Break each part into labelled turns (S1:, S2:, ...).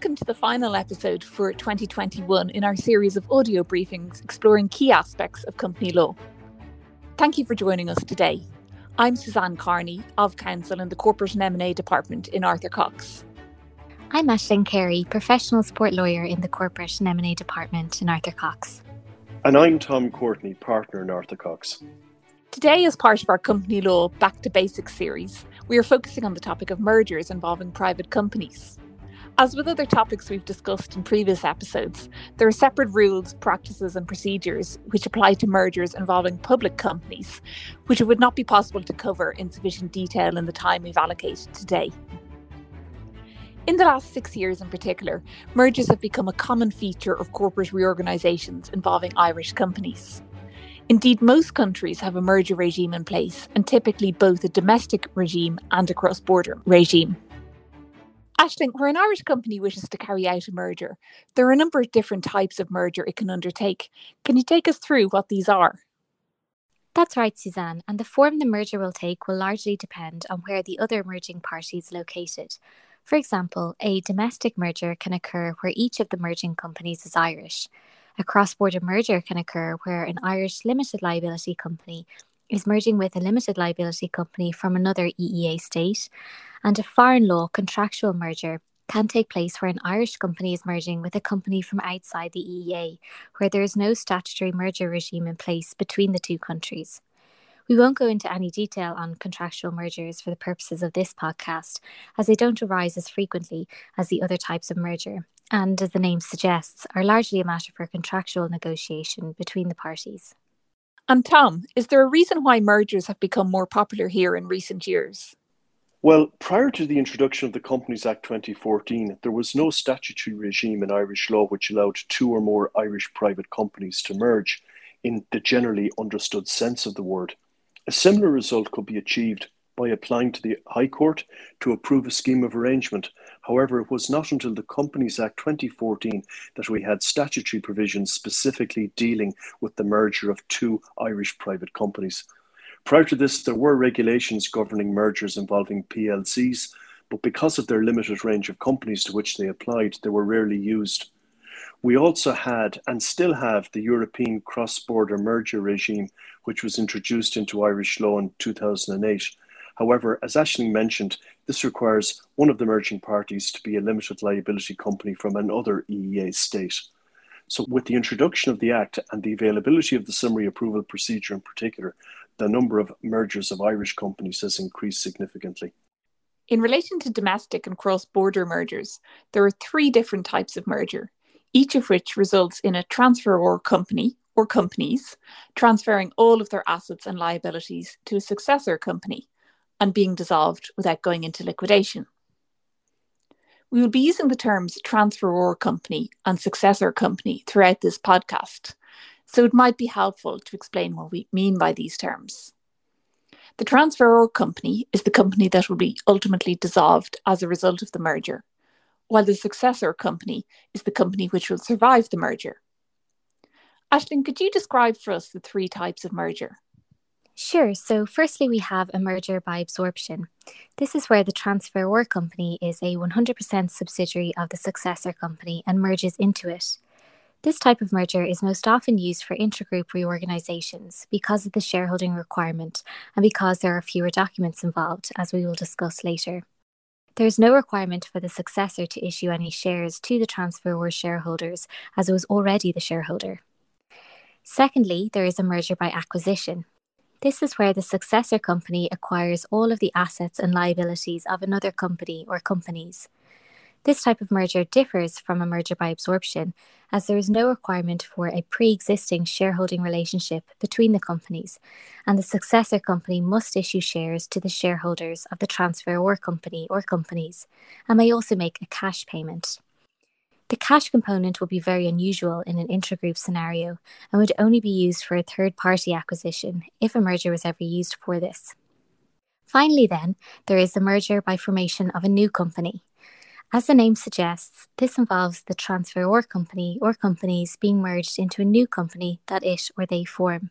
S1: welcome to the final episode for 2021 in our series of audio briefings exploring key aspects of company law. Thank you for joining us today. I'm Suzanne Kearney of Counsel in the Corporate and M&A Department in Arthur Cox.
S2: I'm Aisling Carey, professional support lawyer in the Corporate and M&A Department in Arthur Cox.
S3: And I'm Tom Courtney, partner in Arthur Cox.
S1: Today, as part of our Company Law Back to Basics series, we are focusing on the topic of mergers involving private companies. As with other topics we've discussed in previous episodes, there are separate rules, practices, and procedures which apply to mergers involving public companies, which it would not be possible to cover in sufficient detail in the time we've allocated today. In the last six years, in particular, mergers have become a common feature of corporate reorganisations involving Irish companies. Indeed, most countries have a merger regime in place, and typically both a domestic regime and a cross border regime. Aisling, where an Irish company wishes to carry out a merger, there are a number of different types of merger it can undertake. Can you take us through what these are?
S2: That's right, Suzanne, and the form the merger will take will largely depend on where the other merging party is located. For example, a domestic merger can occur where each of the merging companies is Irish. A cross border merger can occur where an Irish limited liability company is merging with a limited liability company from another EEA state, and a foreign law contractual merger can take place where an Irish company is merging with a company from outside the EEA, where there is no statutory merger regime in place between the two countries. We won't go into any detail on contractual mergers for the purposes of this podcast, as they don't arise as frequently as the other types of merger, and, as the name suggests, are largely a matter for contractual negotiation between the parties.
S1: And Tom, is there a reason why mergers have become more popular here in recent years?
S3: Well, prior to the introduction of the Companies Act 2014, there was no statutory regime in Irish law which allowed two or more Irish private companies to merge in the generally understood sense of the word. A similar result could be achieved by applying to the High Court to approve a scheme of arrangement. However, it was not until the Companies Act 2014 that we had statutory provisions specifically dealing with the merger of two Irish private companies. Prior to this, there were regulations governing mergers involving PLCs, but because of their limited range of companies to which they applied, they were rarely used. We also had and still have the European cross border merger regime, which was introduced into Irish law in 2008 However, as Aisling mentioned, this requires one of the merging parties to be a limited liability company from another EEA state. So, with the introduction of the Act and the availability of the summary approval procedure in particular, the number of mergers of Irish companies has increased significantly.
S1: In relation to domestic and cross border mergers, there are three different types of merger, each of which results in a transferor company or companies transferring all of their assets and liabilities to a successor company and being dissolved without going into liquidation. We will be using the terms transferor company and successor company throughout this podcast, so it might be helpful to explain what we mean by these terms. The transferor company is the company that will be ultimately dissolved as a result of the merger, while the successor company is the company which will survive the merger. Aisling, could you describe for us the three types of merger?
S2: Sure. So, firstly, we have a merger by absorption. This is where the transferor company is a 100% subsidiary of the successor company and merges into it. This type of merger is most often used for intragroup reorganisations because of the shareholding requirement and because there are fewer documents involved, as we will discuss later. There is no requirement for the successor to issue any shares to the transferor shareholders, as it was already the shareholder. Secondly, there is a merger by acquisition. This is where the successor company acquires all of the assets and liabilities of another company or companies. This type of merger differs from a merger by absorption, as there is no requirement for a pre existing shareholding relationship between the companies, and the successor company must issue shares to the shareholders of the transferor company or companies, and may also make a cash payment. The cash component will be very unusual in an intragroup scenario and would only be used for a third party acquisition if a merger was ever used for this. Finally, then, there is the merger by formation of a new company. As the name suggests, this involves the transferor company or companies being merged into a new company that it or they form.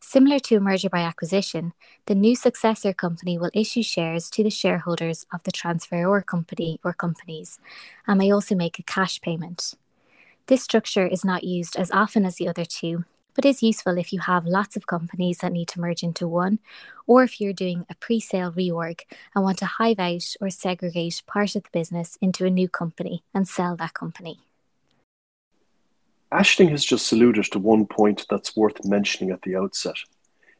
S2: Similar to a merger by acquisition, the new successor company will issue shares to the shareholders of the transferor company or companies and may also make a cash payment. This structure is not used as often as the other two, but is useful if you have lots of companies that need to merge into one, or if you're doing a pre sale reorg and want to hive out or segregate part of the business into a new company and sell that company.
S3: Aisling has just alluded to one point that's worth mentioning at the outset.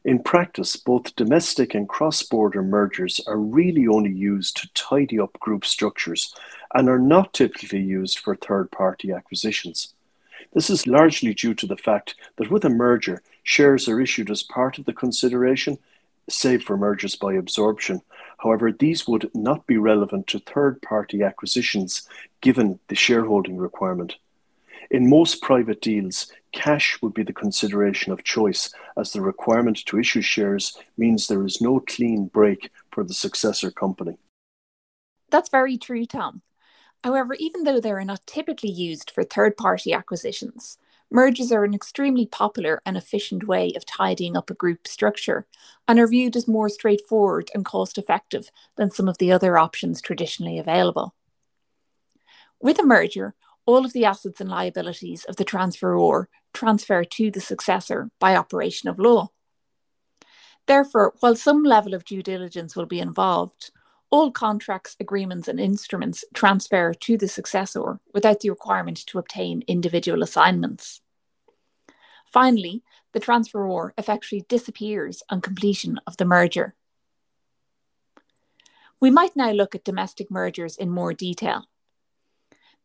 S3: In practice, both domestic and cross border mergers are really only used to tidy up group structures and are not typically used for third party acquisitions. This is largely due to the fact that with a merger, shares are issued as part of the consideration, save for mergers by absorption. However, these would not be relevant to third party acquisitions given the shareholding requirement. In most private deals, cash would be the consideration of choice, as the requirement to issue shares means there is no clean break for the successor company.
S1: That's very true, Tom. However, even though they are not typically used for third party acquisitions, mergers are an extremely popular and efficient way of tidying up a group structure and are viewed as more straightforward and cost effective than some of the other options traditionally available. With a merger, all of the assets and liabilities of the transferor transfer to the successor by operation of law. Therefore, while some level of due diligence will be involved, all contracts, agreements, and instruments transfer to the successor without the requirement to obtain individual assignments. Finally, the transferor effectively disappears on completion of the merger. We might now look at domestic mergers in more detail.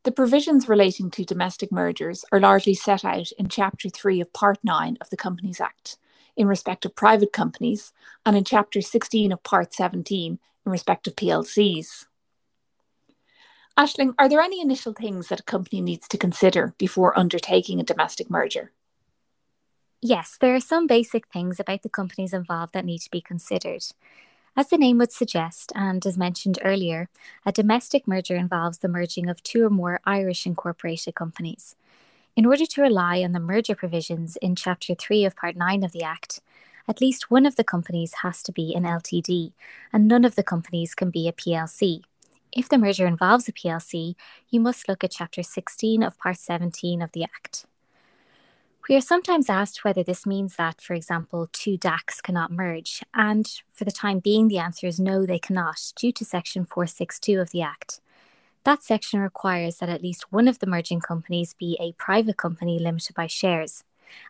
S1: The provisions relating to domestic mergers are largely set out in Chapter 3 of Part 9 of the Companies Act in respect of private companies and in Chapter 16 of Part 17 in respect of PLCs. Aisling, are there any initial things that a company needs to consider before undertaking a domestic merger?
S2: Yes, there are some basic things about the companies involved that need to be considered. As the name would suggest, and as mentioned earlier, a domestic merger involves the merging of two or more Irish incorporated companies. In order to rely on the merger provisions in Chapter 3 of Part 9 of the Act, at least one of the companies has to be an LTD, and none of the companies can be a PLC. If the merger involves a PLC, you must look at Chapter 16 of Part 17 of the Act. We are sometimes asked whether this means that, for example, two DACs cannot merge, and for the time being, the answer is no, they cannot, due to Section 462 of the Act. That section requires that at least one of the merging companies be a private company limited by shares,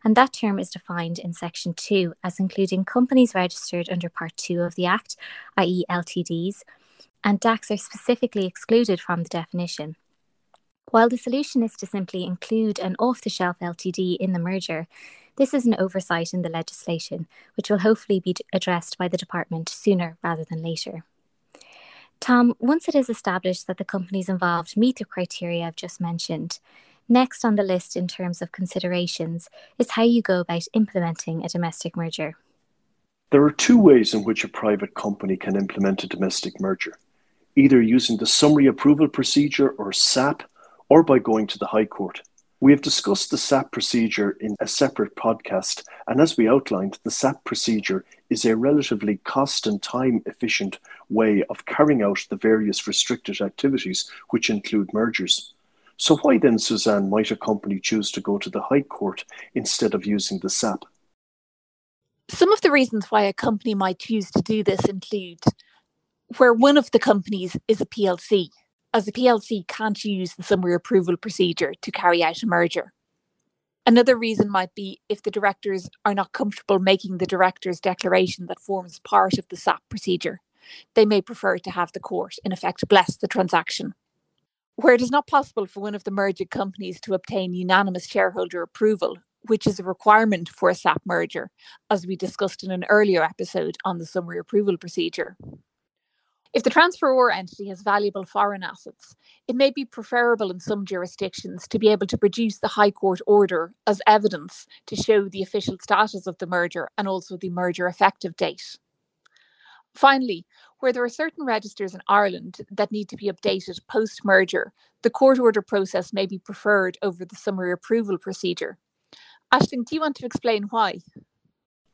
S2: and that term is defined in Section 2 as including companies registered under Part 2 of the Act, i.e., LTDs, and DACs are specifically excluded from the definition. While the solution is to simply include an off the shelf LTD in the merger, this is an oversight in the legislation, which will hopefully be addressed by the department sooner rather than later. Tom, once it is established that the companies involved meet the criteria I've just mentioned, next on the list in terms of considerations is how you go about implementing a domestic merger.
S3: There are two ways in which a private company can implement a domestic merger either using the summary approval procedure or SAP or by going to the High Court. We have discussed the SAP procedure in a separate podcast, and as we outlined, the SAP procedure is a relatively cost and time efficient way of carrying out the various restricted activities, which include mergers. So, why then, Suzanne, might a company choose to go to the High Court instead of using the SAP?
S1: Some of the reasons why a company might choose to do this include where one of the companies is a PLC as the PLC can't use the summary approval procedure to carry out a merger. Another reason might be if the directors are not comfortable making the director's declaration that forms part of the SAP procedure. They may prefer to have the court, in effect, bless the transaction. Where it is not possible for one of the merged companies to obtain unanimous shareholder approval, which is a requirement for a SAP merger, as we discussed in an earlier episode on the summary approval procedure. If the transferor entity has valuable foreign assets, it may be preferable in some jurisdictions to be able to produce the High Court order as evidence to show the official status of the merger and also the merger effective date. Finally, where there are certain registers in Ireland that need to be updated post merger, the court order process may be preferred over the summary approval procedure. Aisling, do you want to explain why?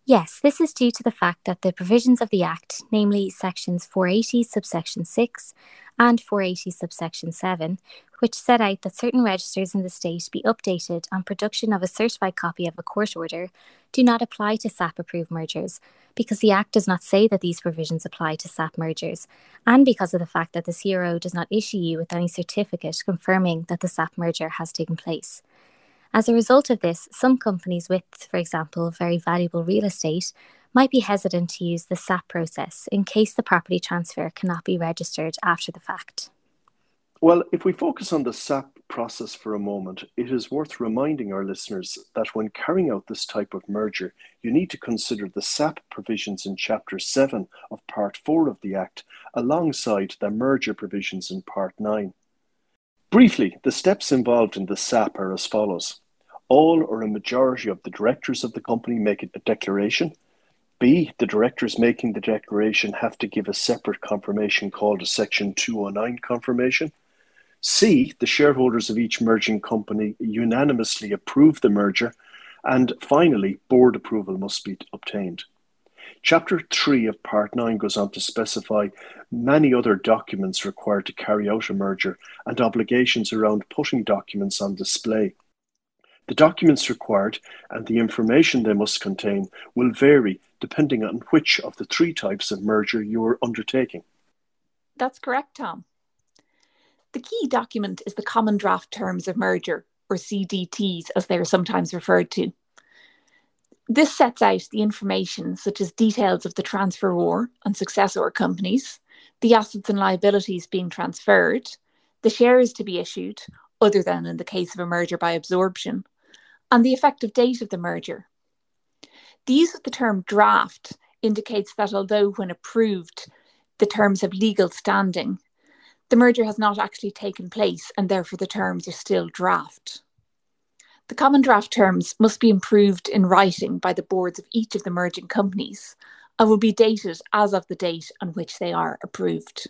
S2: Yes, this is due to the fact that the provisions of the Act, namely sections 480 subsection 6 and 480 subsection 7, which set out that certain registers in the state be updated on production of a certified copy of a court order, do not apply to SAP approved mergers, because the Act does not say that these provisions apply to SAP mergers, and because of the fact that the CRO does not issue you with any certificate confirming that the SAP merger has taken place. As a result of this, some companies with, for example, very valuable real estate might be hesitant to use the SAP process in case the property transfer cannot be registered after the fact.
S3: Well, if we focus on the SAP process for a moment, it is worth reminding our listeners that when carrying out this type of merger, you need to consider the SAP provisions in Chapter 7 of Part 4 of the Act alongside the merger provisions in Part 9. Briefly, the steps involved in the SAP are as follows. All or a majority of the directors of the company make a declaration. B, the directors making the declaration have to give a separate confirmation called a Section 209 confirmation. C, the shareholders of each merging company unanimously approve the merger. And finally, board approval must be obtained. Chapter 3 of Part 9 goes on to specify many other documents required to carry out a merger and obligations around putting documents on display. The documents required and the information they must contain will vary depending on which of the three types of merger you are undertaking.
S1: That's correct, Tom. The key document is the Common Draft Terms of Merger, or CDTs as they are sometimes referred to. This sets out the information such as details of the transferor and successor companies, the assets and liabilities being transferred, the shares to be issued, other than in the case of a merger by absorption, and the effective date of the merger. The use of the term draft indicates that although when approved, the terms have legal standing, the merger has not actually taken place and therefore the terms are still draft. The common draft terms must be improved in writing by the boards of each of the merging companies and will be dated as of the date on which they are approved.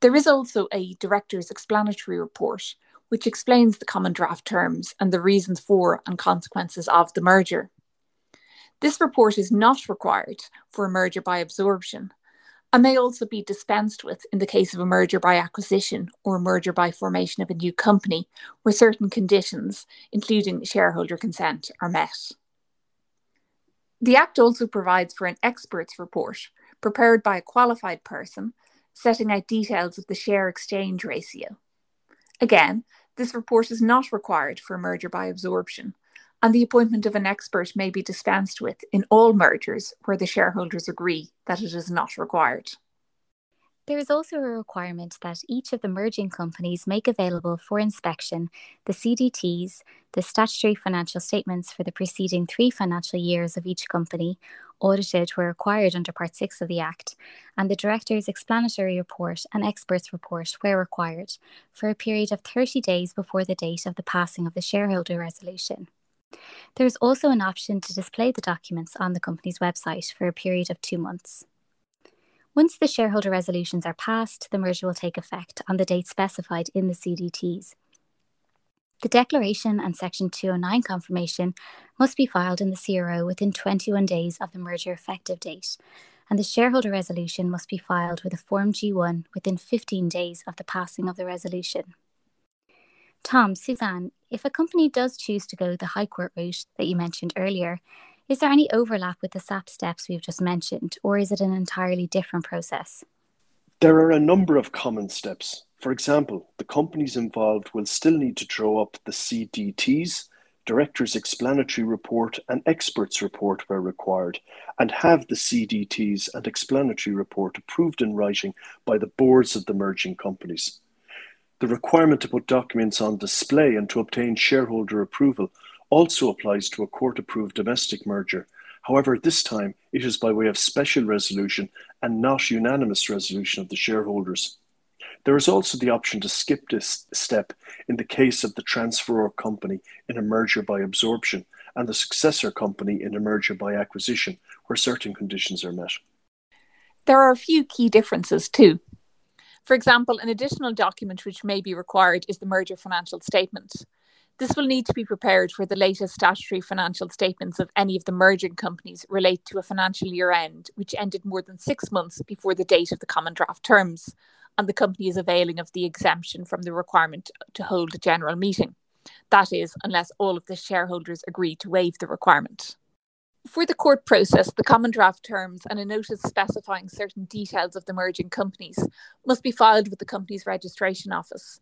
S1: There is also a director's explanatory report which explains the common draft terms and the reasons for and consequences of the merger. This report is not required for a merger by absorption and may also be dispensed with in the case of a merger by acquisition or merger by formation of a new company where certain conditions, including shareholder consent, are met. The Act also provides for an expert's report prepared by a qualified person setting out details of the share exchange ratio. Again, this report is not required for a merger by absorption and the appointment of an expert may be dispensed with in all mergers where the shareholders agree that it is not required.
S2: There is also a requirement that each of the merging companies make available for inspection the CDTs, the statutory financial statements for the preceding three financial years of each company, audited where required under Part 6 of the Act, and the Director's explanatory report and experts report where required, for a period of 30 days before the date of the passing of the shareholder resolution. There is also an option to display the documents on the company's website for a period of two months. Once the shareholder resolutions are passed, the merger will take effect on the date specified in the CDTs. The declaration and Section 209 confirmation must be filed in the CRO within 21 days of the merger effective date, and the shareholder resolution must be filed with a Form G1 within 15 days of the passing of the resolution. Tom, Suzanne, if a company does choose to go the High Court route that you mentioned earlier, is there any overlap with the SAP steps we've just mentioned, or is it an entirely different process?
S3: There are a number of common steps. For example, the companies involved will still need to draw up the CDTs, Director's Explanatory Report, and Experts Report where required, and have the CDTs and Explanatory Report approved in writing by the boards of the merging companies. The requirement to put documents on display and to obtain shareholder approval also applies to a court-approved domestic merger. However, this time it is by way of special resolution and not unanimous resolution of the shareholders. There is also the option to skip this step in the case of the transferor company in a merger by absorption and the successor company in a merger by acquisition, where certain conditions are met.
S1: There are a few key differences too. For example, an additional document which may be required is the merger financial statement. This will need to be prepared where the latest statutory financial statements of any of the merging companies relate to a financial year end, which ended more than six months before the date of the common draft terms, and the company is availing of the exemption from the requirement to hold a general meeting. That is, unless all of the shareholders agree to waive the requirement. For the court process, the common draft terms and a notice specifying certain details of the merging companies must be filed with the company's registration office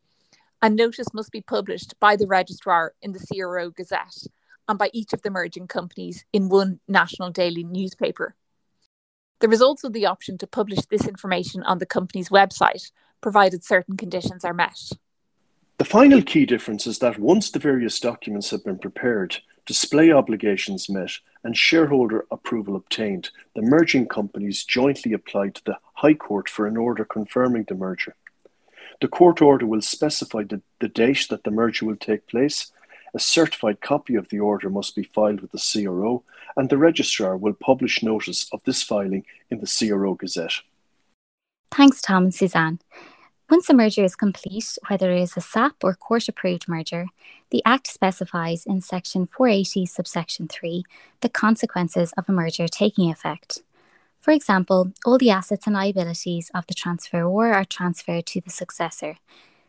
S1: a notice must be published by the registrar in the CRO Gazette and by each of the merging companies in one national daily newspaper. There is also the option to publish this information on the company's website, provided certain conditions are met.
S3: The final key difference is that once the various documents have been prepared, display obligations met, and shareholder approval obtained, the merging companies jointly apply to the High Court for an order confirming the merger. The court order will specify the, the date that the merger will take place. A certified copy of the order must be filed with the CRO, and the registrar will publish notice of this filing in the CRO Gazette.
S2: Thanks, Tom and Suzanne. Once a merger is complete, whether it is a SAP or court approved merger, the Act specifies in Section 480, subsection 3, the consequences of a merger taking effect. For example, all the assets and liabilities of the transferor are transferred to the successor.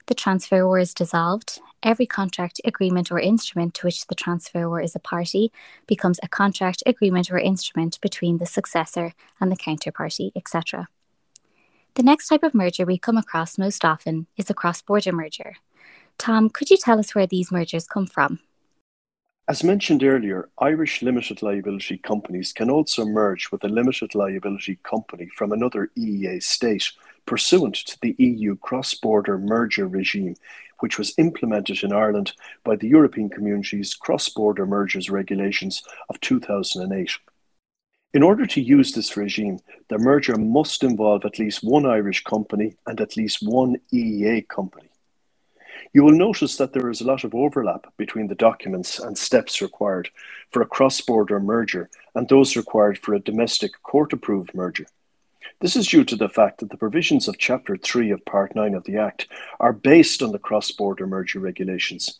S2: The transferor is dissolved. Every contract, agreement, or instrument to which the transferor is a party becomes a contract, agreement, or instrument between the successor and the counterparty, etc. The next type of merger we come across most often is a cross border merger. Tom, could you tell us where these mergers come from?
S3: As mentioned earlier, Irish limited liability companies can also merge with a limited liability company from another EEA state pursuant to the EU cross border merger regime, which was implemented in Ireland by the European Community's cross border mergers regulations of 2008. In order to use this regime, the merger must involve at least one Irish company and at least one EEA company. You will notice that there is a lot of overlap between the documents and steps required for a cross border merger and those required for a domestic court approved merger. This is due to the fact that the provisions of Chapter 3 of Part 9 of the Act are based on the cross border merger regulations.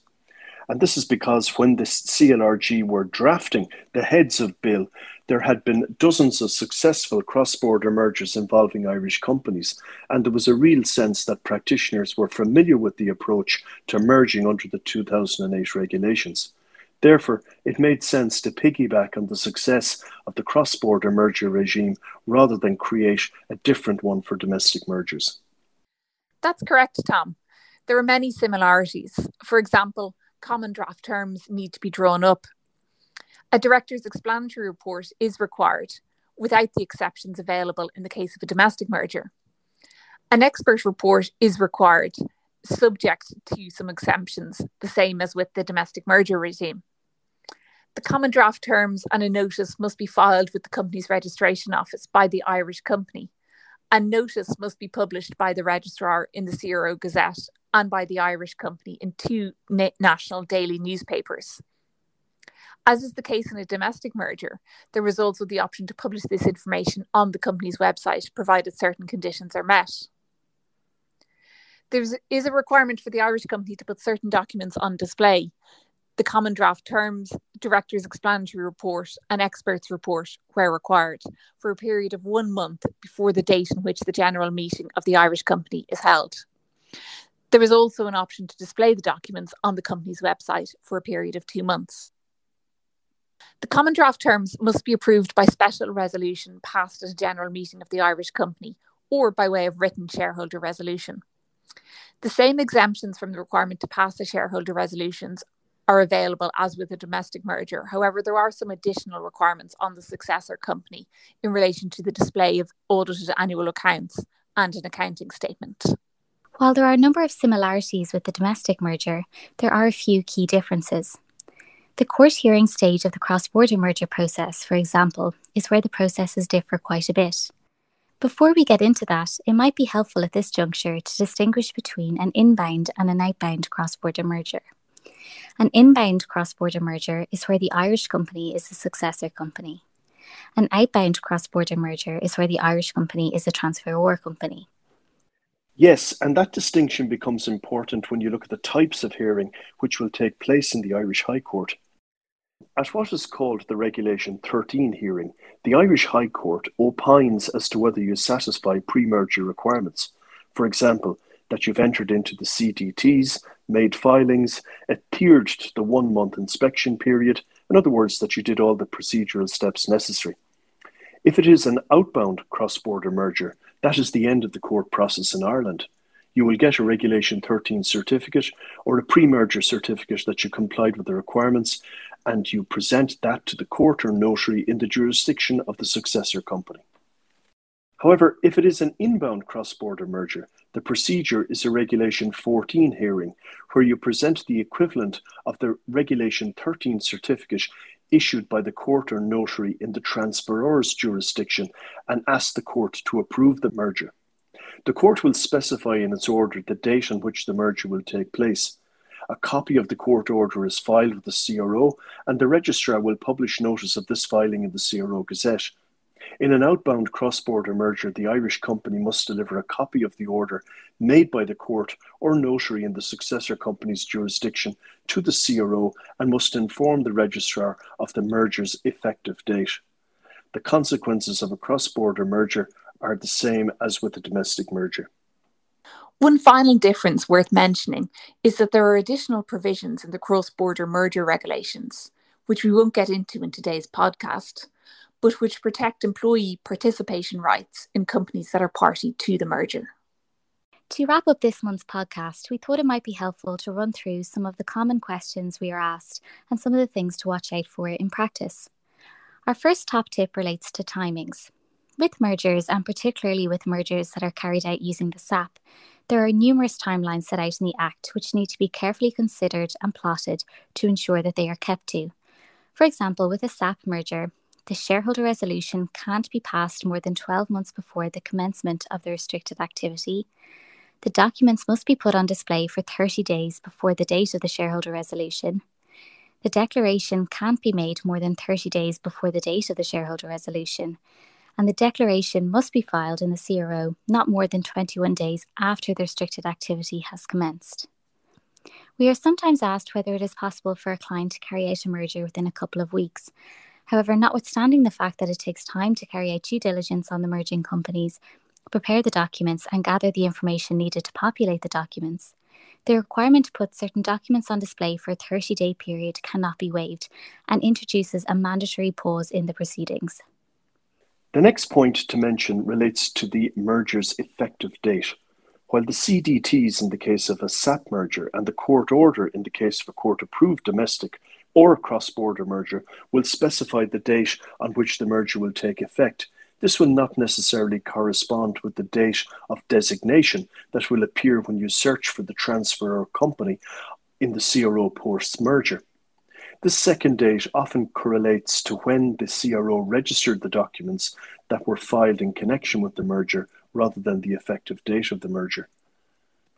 S3: And this is because when the CLRG were drafting the heads of bill, there had been dozens of successful cross border mergers involving Irish companies, and there was a real sense that practitioners were familiar with the approach to merging under the 2008 regulations. Therefore, it made sense to piggyback on the success of the cross border merger regime rather than create a different one for domestic mergers.
S1: That's correct, Tom. There are many similarities. For example, common draft terms need to be drawn up. A director's explanatory report is required without the exceptions available in the case of a domestic merger. An expert report is required, subject to some exemptions, the same as with the domestic merger regime. The common draft terms and a notice must be filed with the company's registration office by the Irish company. A notice must be published by the registrar in the CRO Gazette and by the Irish company in two na- national daily newspapers. As is the case in a domestic merger, there is also the option to publish this information on the company's website, provided certain conditions are met. There is a requirement for the Irish company to put certain documents on display the common draft terms, director's explanatory report, and experts report, where required, for a period of one month before the date in which the general meeting of the Irish company is held. There is also an option to display the documents on the company's website for a period of two months. The common draft terms must be approved by special resolution passed at a general meeting of the Irish company or by way of written shareholder resolution. The same exemptions from the requirement to pass the shareholder resolutions are available as with a domestic merger. However, there are some additional requirements on the successor company in relation to the display of audited annual accounts and an accounting statement.
S2: While there are a number of similarities with the domestic merger, there are a few key differences. The court hearing stage of the cross border merger process, for example, is where the processes differ quite a bit. Before we get into that, it might be helpful at this juncture to distinguish between an inbound and an outbound cross border merger. An inbound cross border merger is where the Irish company is the successor company. An outbound cross border merger is where the Irish company is a transferor company.
S3: Yes, and that distinction becomes important when you look at the types of hearing which will take place in the Irish High Court. At what is called the Regulation 13 hearing, the Irish High Court opines as to whether you satisfy pre merger requirements. For example, that you've entered into the CDTs, made filings, adhered to the one month inspection period, in other words, that you did all the procedural steps necessary. If it is an outbound cross border merger, that is the end of the court process in Ireland. You will get a Regulation 13 certificate or a pre merger certificate that you complied with the requirements, and you present that to the court or notary in the jurisdiction of the successor company. However, if it is an inbound cross border merger, the procedure is a Regulation 14 hearing, where you present the equivalent of the Regulation 13 certificate issued by the court or notary in the transferor's jurisdiction and ask the court to approve the merger. The court will specify in its order the date on which the merger will take place. A copy of the court order is filed with the CRO, and the registrar will publish notice of this filing in the CRO Gazette. In an outbound cross border merger, the Irish company must deliver a copy of the order made by the court or notary in the successor company's jurisdiction to the CRO and must inform the registrar of the merger's effective date. The consequences of a cross border merger are the same as with a domestic merger.
S1: One final difference worth mentioning is that there are additional provisions in the cross border merger regulations, which we won't get into in today's podcast, but which protect employee participation rights in companies that are party to the merger.
S2: To wrap up this month's podcast, we thought it might be helpful to run through some of the common questions we are asked and some of the things to watch out for in practice. Our first top tip relates to timings. With mergers, and particularly with mergers that are carried out using the SAP, there are numerous timelines set out in the Act which need to be carefully considered and plotted to ensure that they are kept to. For example, with a SAP merger, the shareholder resolution can't be passed more than 12 months before the commencement of the restricted activity. The documents must be put on display for 30 days before the date of the shareholder resolution. The declaration can't be made more than 30 days before the date of the shareholder resolution, and the declaration must be filed in the CRO not more than 21 days after the restricted activity has commenced. We are sometimes asked whether it is possible for a client to carry out a merger within a couple of weeks. However, notwithstanding the fact that it takes time to carry out due diligence on the merging companies, prepare the documents, and gather the information needed to populate the documents, the requirement to put certain documents on display for a 30 day period cannot be waived and introduces a mandatory pause in the proceedings.
S3: The next point to mention relates to the merger's effective date. While the CDTs in the case of a SAP merger and the court order in the case of a court approved domestic or cross border merger will specify the date on which the merger will take effect, this will not necessarily correspond with the date of designation that will appear when you search for the transferor company in the CRO post merger. This second date often correlates to when the CRO registered the documents that were filed in connection with the merger rather than the effective date of the merger.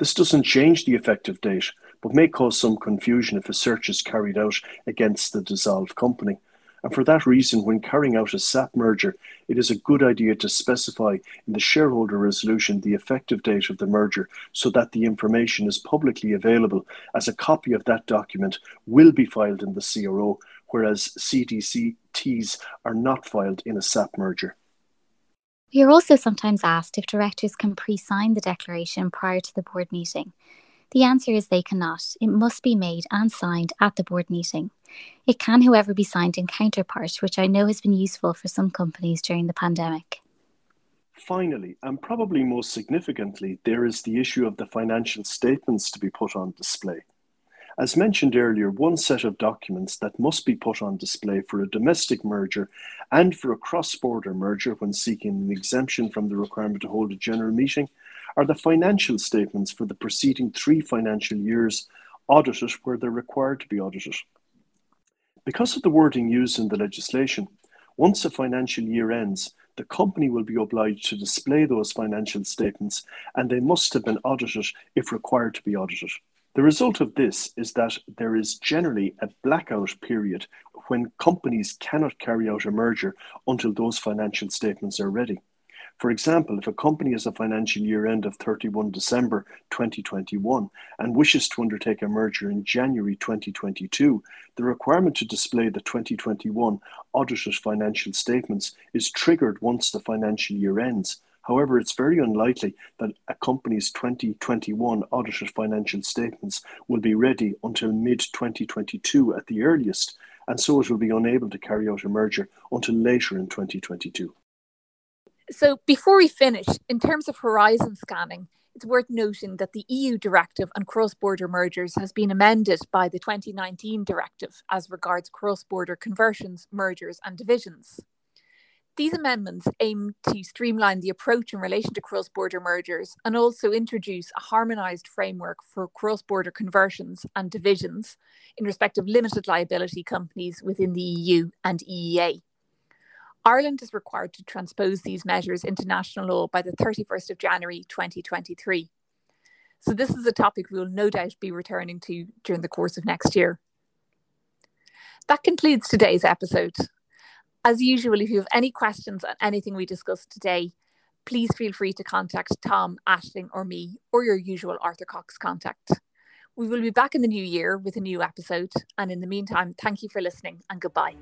S3: This doesn't change the effective date, but may cause some confusion if a search is carried out against the dissolved company. And for that reason, when carrying out a SAP merger, it is a good idea to specify in the shareholder resolution the effective date of the merger so that the information is publicly available, as a copy of that document will be filed in the CRO, whereas CDCTs are not filed in a SAP merger.
S2: We are also sometimes asked if directors can pre sign the declaration prior to the board meeting. The answer is they cannot. It must be made and signed at the board meeting. It can, however, be signed in counterpart, which I know has been useful for some companies during the pandemic.
S3: Finally, and probably most significantly, there is the issue of the financial statements to be put on display. As mentioned earlier, one set of documents that must be put on display for a domestic merger and for a cross border merger when seeking an exemption from the requirement to hold a general meeting are the financial statements for the preceding three financial years audited where they're required to be audited. Because of the wording used in the legislation, once a financial year ends, the company will be obliged to display those financial statements and they must have been audited if required to be audited. The result of this is that there is generally a blackout period when companies cannot carry out a merger until those financial statements are ready. For example, if a company has a financial year end of 31 December 2021 and wishes to undertake a merger in January 2022, the requirement to display the 2021 audited financial statements is triggered once the financial year ends. However, it's very unlikely that a company's 2021 audited financial statements will be ready until mid 2022 at the earliest, and so it will be unable to carry out a merger until later in 2022.
S1: So, before we finish, in terms of horizon scanning, it's worth noting that the EU directive on cross border mergers has been amended by the 2019 directive as regards cross border conversions, mergers, and divisions. These amendments aim to streamline the approach in relation to cross border mergers and also introduce a harmonised framework for cross border conversions and divisions in respect of limited liability companies within the EU and EEA. Ireland is required to transpose these measures into national law by the 31st of January 2023. So, this is a topic we will no doubt be returning to during the course of next year. That concludes today's episode. As usual, if you have any questions on anything we discussed today, please feel free to contact Tom, Aisling, or me, or your usual Arthur Cox contact. We will be back in the new year with a new episode. And in the meantime, thank you for listening and goodbye.